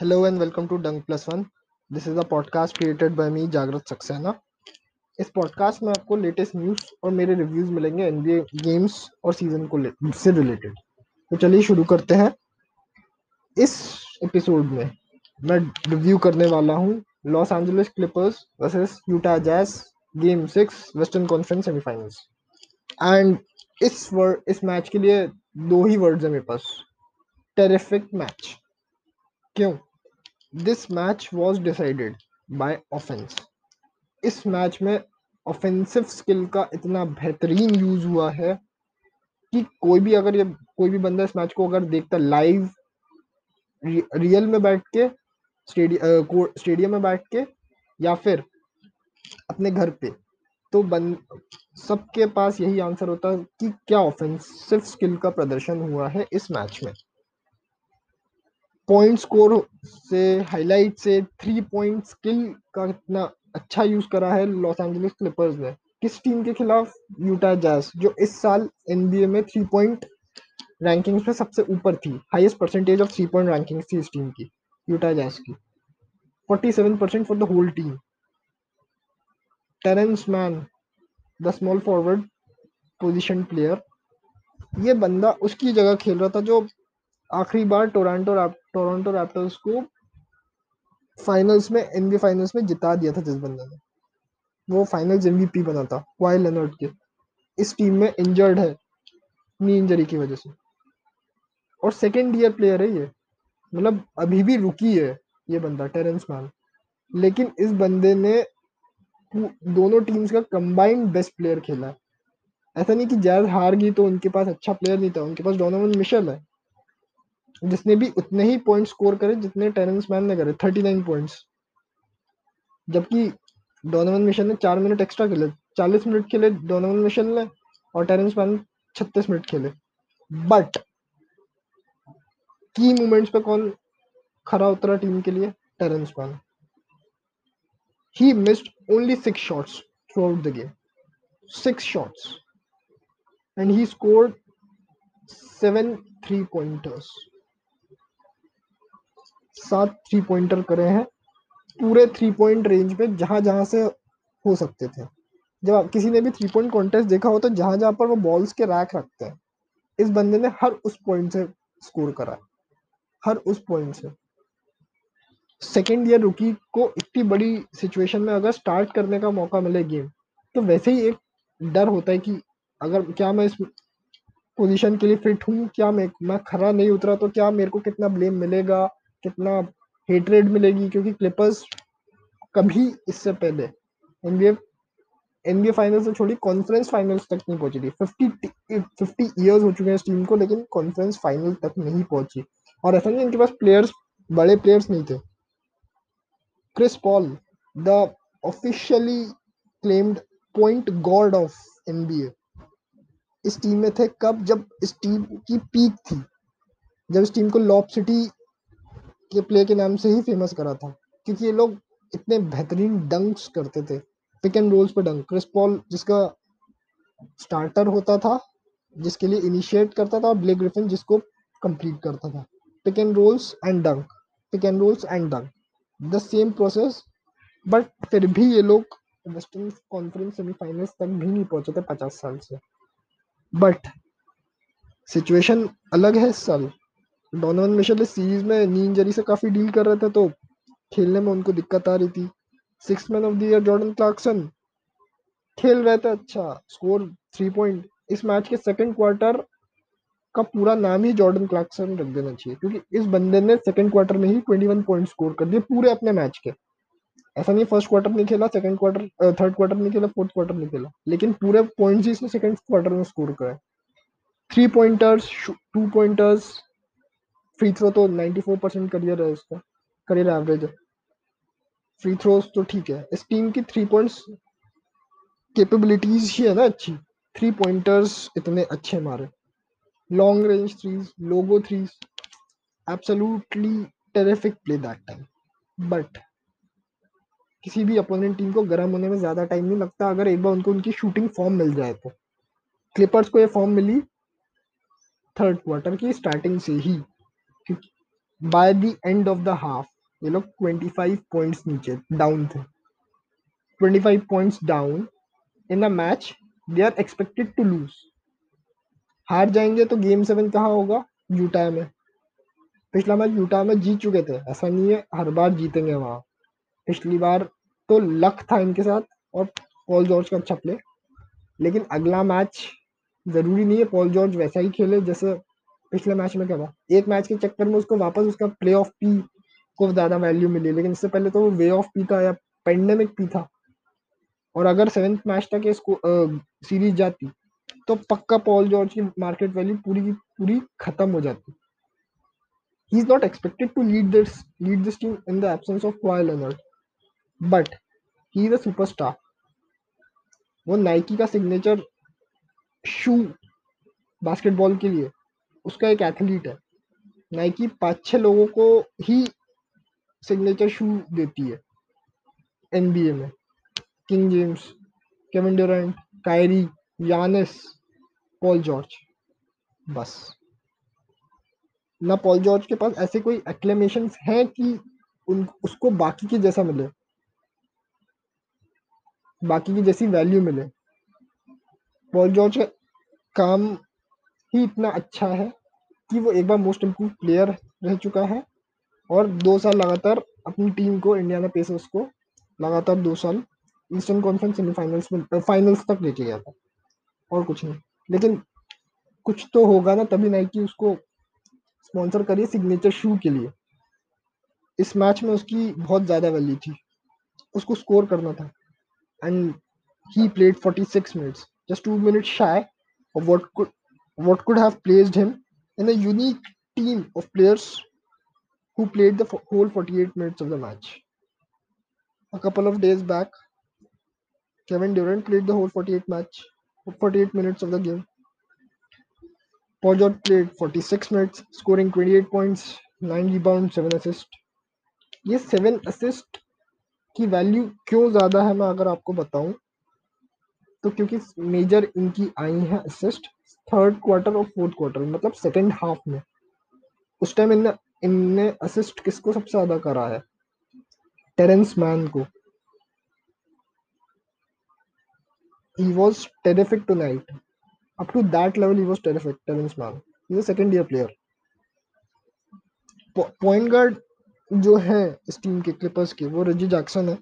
Hello and welcome to Dunk Plus One. This is a podcast created by me, जागृत सक्सेना इस podcast में आपको latest news और मेरे रिव्यूज़ मिलेंगे एनबीए गेम्स और सीज़न को से रिलेटेड तो चलिए शुरू करते हैं। इस एपिसोड में मैं रिव्यू करने वाला हूँ Los Angeles Clippers versus Utah Jazz game six western conference semifinals and इस वर्ड इस मैच के लिए दो ही वर्ड्स हैं मेरे पास. टेरिफिक मैच क्यों? This match was decided by offence इस मैच में ऑफेंसिव स्किल का इतना बेहतरीन यूज़ हुआ है कि कोई भी अगर ये, कोई भी बंदा इस मैच को अगर देखता लाइव रियल में बैठ के स्टेडियम स्टेडियम में बैठ के, या फिर अपने घर पे तो बन, सबके पास यही आंसर होता है कि क्या ऑफेंसिव स्किल का प्रदर्शन हुआ है इस मैच में। पॉइंट स्कोर से हाईलाइट से थ्री पॉइंट स्किल का इतना अच्छा यूज़ करा है लॉस एंजलिस क्लिपर्स ने। किस टीम के खिलाफ? यूटा जैज जो इस साल एनबीए में थ्री पॉइंट रैंकिंग्स में सबसे ऊपर थी। Highest percentage of three point rankings थी इस टीम की यूटा जैज की। 47 percent for the whole team Terrence Mann the small forward position player ये बंदा उसकी जगह खेल रहा था जो आखिरी बार टोरंटो टोरंटो रैप्टर्स को फाइनल्स में एनबी फाइनल्स में जिता दिया था जिस बंदे ने। वो फाइनल्स एमवीपी बना था वाई लेनर्ड के। इस टीम में इंजर्ड है नी इंजरी की वजह से। और सेकेंड ईयर प्लेयर है ये। मतलब अभी भी रुकी है ये बंदा टेरेंस मैन लेकिन इस बंदे ने दोनों टीम्स का कंबाइंड बेस्ट प्लेयर खेला। है ऐसा नहीं कि जैज हार गई तो उनके पास अच्छा प्लेयर नहीं था, उनके पास डोनोवन मिशेल है। जिसने भी उतने ही पॉइंट स्कोर करे जितने टेरेंस मैन ने करे 39 पॉइंट्स जबकि डोनोवन मिशेल ने चार मिनट एक्स्ट्रा खेले 40 मिनट खेले डोनोवन मिशेल ने और टेरेंस मैन 36 मिनट खेले. बट की मोमेंट्स पे कौन खरा उतरा टीम के लिए? Terrence Mann he missed only six shots throughout the game six shots and he scored seven three pointers सात थ्री पॉइंटर करे हैं, पूरे थ्री पॉइंट रेंज पे जहाँ जहाँ से हो सकते थे। जब किसी ने भी थ्री पॉइंट कॉन्टेस्ट देखा हो तो जहाँ जहाँ पर वो बॉल्स के रैक रखते हैं, इस बंदे ने हर उस पॉइंट से स्कोर करा है। हर उस पॉइंट से। सेकेंड ईयर रुकी को इतनी बड़ी सिचुएशन में अगर स्टार्ट करने का मौका मिले गेम तो वैसे ही एक डर होता है कि अगर क्या मैं इस पोजीशन के लिए फिट हूँ, क्या मैं मैं खरा नहीं उतरा तो क्या मेरे को कितना ब्लेम मिलेगा? कितना हेटरेड मिलेगी, क्योंकि क्लिपर्स कभी इससे पहले एनबीए एनबीए फाइनल से छोड़ी कॉन्फ्रेंस फाइनल्स तक नहीं पहुँची थी। फिफ्टी फिफ्टी ईयर्स हो चुके हैं इस टीम को, लेकिन कॉन्फ्रेंस फाइनल तक नहीं पहुँची। और ऐसा नहीं इनके पास प्लेयर्स बड़े प्लेयर्स नहीं थे। Chris Paul the officially claimed point god of NBA इस टीम में थे कब? जब इस टीम की पीक थी। जब इस टीम को लॉप सिटी के प्ले के नाम से ही फ़ेमस करा था, क्योंकि ये लोग इतने बेहतरीन डंक्स करते थे पिक एंड रोल्स पर डंक क्रिस पॉल जिसका स्टार्टर होता था, जिसके लिए इनिशिएट करता था और ब्लेक ग्रिफिन जिसको कंप्लीट करता था। Pick and rolls and dunk pick and rolls and dunk the same process but फिर भी ये लोग वेस्टर्न कॉन्फ्रेंस सेमीफाइनल्स तक भी नहीं पहुँचे थे पचास साल से। बट सिचुएशन अलग है इस साल। डोनोवन मिशेल इस सीरीज़ में नी इंजरी से काफ़ी डील कर रहे थे तो खेलने में उनको दिक्कत आ रही थी। Six man of the year Jordan Clarkson खेल रहे थे अच्छा स्कोर थ्री पॉइंट इस मैच के सेकंड क्वार्टर का पूरा नाम ही जॉर्डन क्लार्कसन रख देना चाहिए, क्योंकि इस बंदे ने सेकंड क्वार्टर में ही 21 पॉइंट स्कोर कर दिए पूरे अपने मैच के। ऐसा नहीं फ़र्स्ट क्वार्टर नहीं खेला सेकंड क्वार्टर थर्ड क्वार्टर नहीं खेला फोर्थ क्वार्टर नहीं खेला, लेकिन पूरे पॉइंट्स ही इसने सेकंड क्वार्टर में स्कोर करे। Three pointers two pointers free throw तो 94 परसेंट करियर है उसका करियर एवरेज है। फ्री थ्रोस तो ठीक है। इस टीम की थ्री पॉइंट्स कैपेबिलिटीज ही है ना अच्छी। थ्री पॉइंटर्स इतने अच्छे मारे। Long range threes logo threes absolutely terrific play that time but किसी भी अपोनेंट टीम को गर्म होने में ज़्यादा टाइम नहीं लगता। अगर एक बार उनको उनकी शूटिंग फॉर्म मिल जाए तो। क्लिपर्स को ये फॉर्म मिली थर्ड क्वार्टर की स्टार्टिंग से ही। By the end of the half ये लोग 25 पॉइंट्स नीचे डाउन थे. 25 points down in a match they are expected to lose हार जाएँगे तो गेम सेवन कहाँ होगा? यूटा में. पिछला मैच यूटा में जीत चुके थे. ऐसा नहीं है, हर बार जीतेंगे वहाँ. पिछली बार तो लक था इनके साथ और पॉल जॉर्ज का अच्छा प्ले लेकिन अगला मैच ज़रूरी नहीं है पॉल जॉर्ज वैसा ही खेले जैसे पिछले मैच में क्या हुआ एक मैच के चक्कर में उसको वापस उसका प्ले ऑफ़ पी को ज़्यादा वैल्यू मिली लेकिन इससे पहले तो वो वे ऑफ़ पी था या पेंडेमिक पी था। और अगर सेवेंथ मैच तक इसको सीरीज़ जाती तो पक्का पॉल जॉर्ज की मार्केट वैल्यू पूरी की पूरी खत्म हो जाती। He is not expected to lead this lead this team in the absence of Kawhi Leonard, but he is a superstar. वो नाइकी का सिग्नेचर शू बास्केटबॉल के लिए उसका एक एथलीट है। नाइकी पाँच छह लोगों को ही सिग्नेचर शू देती है एनबीए में। King James Kevin Durant Kyrie Giannis Paul George बस। ना पॉल जॉर्ज के पास ऐसे कोई एक्लेमेशन हैं कि उन, उसको बाकी के जैसा मिले। बाकी की जैसी वैल्यू मिले। पॉल जॉर्ज का काम ही इतना अच्छा है कि वो एक बार मोस्ट इम्प्रूव प्लेयर रह चुका है और दो साल लगातार अपनी टीम को इंडियाना पेसर्स को लगातार दो साल ईस्टर्न कॉन्फ्रेंस सेमीफाइनल्स में फाइनल्स तक लेके गया था और कुछ नहीं। लेकिन कुछ तो होगा ना तभी नाइकी उसको स्पॉन्सर करिए सिग्नेचर शू के लिए। इस मैच में उसकी बहुत ज़्यादा वैल्यू थी। उसको स्कोर करना था। And he played 46 minutes two minutes shy of what could what could have placed him in a unique team of players who played the whole 48 minutes of the match. A couple of days back, Kevin Durant played the whole 48 match, 48 minutes of the game. Paul George played 46 minutes, scoring 28 points, 9 rebounds, 7 assists. ये 7 assist की value क्यों ज़्यादा है मैं अगर आपको बताऊँ तो क्योंकि मेजर इनकी आई है असिस्ट थर्ड क्वार्टर और फोर्थ क्वार्टर मतलब सेकेंड हाफ़ में। उस टाइम इनने इनने असिस्ट किसको सबसे ज़्यादा करा है? टेरेंस मैन को। He was terrific tonight. Up to that level he was terrific terrence mann. He's a second year player. Point guard जो है इस टीम के क्लिपर्स के, वो रज़ी जैक्सन है।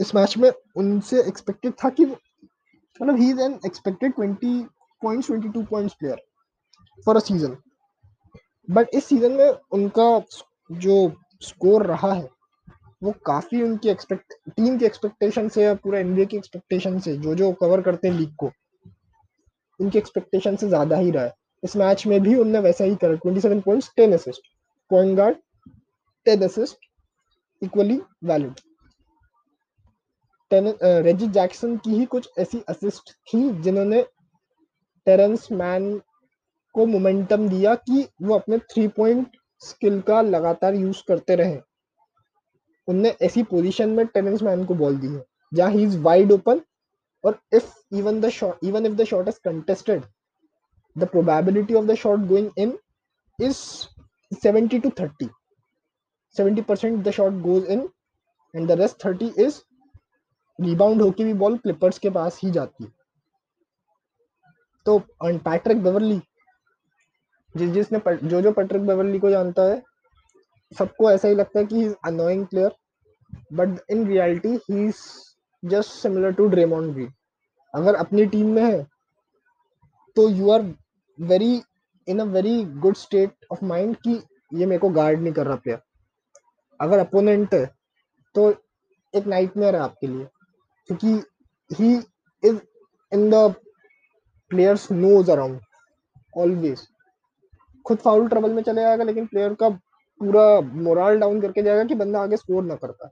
इस मैच में उनसे एक्सपेक्टेड था कि मतलब he is an expected 20 points 22 points player for a season but इस सीज़न में उनका जो स्कोर रहा है, वो काफ़ी उनकी एक्सपेक्ट टीम की एक्सपेक्टेशन से या पूरा एनबीए की एक्सपेक्टेशन से जो जो कवर करते हैं लीग को, उनकी एक्सपेक्टेशन से ज़्यादा ही रहा है। इस मैच में भी उनने वैसा ही करा 27 points 10 assist point guard 10 assist equally valid Reggie Jackson की ही कुछ ऐसी असिस्ट थी, जिन्होंने टेरेंस मैन को मोमेंटम दिया कि वो अपने थ्री पॉइंट स्किल का लगातार यूज़ करते रहे। उनने ऐसी पोजीशन में टेरेंस मैन को बॉल दी है, जहाँ ही इज़ वाइड ओपन और if even the shot even if the shot is contested the probability of the shot going in is 70 to 30 70% the shot goes in and the rest 30 is rebound होके भी ball Clippers के पास ही जाती है। तो Patrick Beverly जिस, जिसने जो जो पैट्रिक बेवरली को जानता है, सबको ऐसा ही लगता है कि he is annoying player but in reality he is just similar to Draymond Green अगर अपनी टीम में है तो you are very in a very good state of mind कि ये मेरे को गार्ड नहीं कर रहा प्लेयर अगर अपोनेंट है तो एक नाइटमेयर है आपके लिए, क्योंकि he is in the players nose around always खुद फाउल ट्रबल में चले जाएगा लेकिन प्लेयर का पूरा मोरल डाउन करके जाएगा कि बंदा आगे स्कोर ना करता।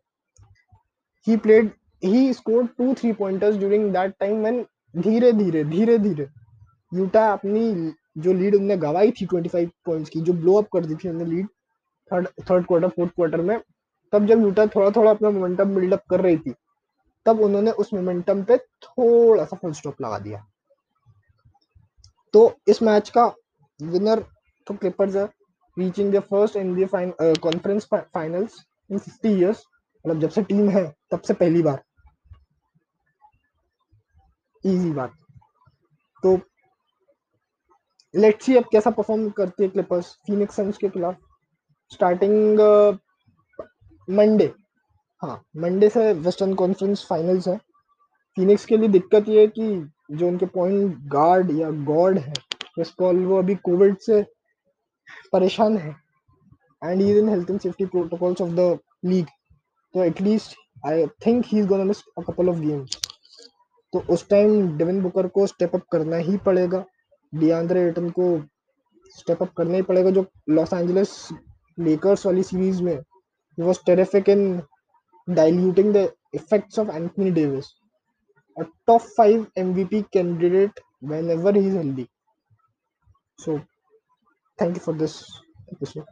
He played he score two three pointers during that time when धीरे धीरे धीरे धीरे यूटा अपनी जो लीड उनने गवाई थी 25 पॉइंट्स की, जो ब्लो अप कर दी थी उन्होंने lead third third quarter fourth quarter में, तब जब यूटा थोड़ा थोड़ा अपना मोमेंटम बिल्डअप कर रही थी, तब उन्होंने उस मोमेंटम पे थोड़ा सा फुल स्टॉप लगा दिया। तो इस मैच का विनर तो क्लिपर्स है first NBA fin- uh, conference fi- finals in 50 years. मतलब जब से टीम है तब से पहली बार। इजी बात। तो लेट्स सी अब कैसा परफॉर्म करती है क्लिपर्स फीनिक्स सन्स के खिलाफ। स्टार्टिंग मंडे हाँ मंडे से वेस्टर्न कॉन्फ्रेंस फाइनल्स है। फिनिक्स के लिए दिक्कत ये है कि जो उनके पॉइंट गार्ड या गॉड है क्रिस पॉल वो अभी कोविड से परेशान है। And is in health and safety protocols of the league तो at least I think he is gonna miss a couple of games तो उस टाइम डेविन बुकर को स्टेप अप करना ही पड़ेगा। डियांद्रे एटन को स्टेप अप करना ही पड़ेगा जो लॉस एंजलिस लेकर्स वाली सीरीज़ में was terrific in diluting the effects of Anthony Davis, a top five MVP candidate whenever he's healthy. So, thank you for this episode.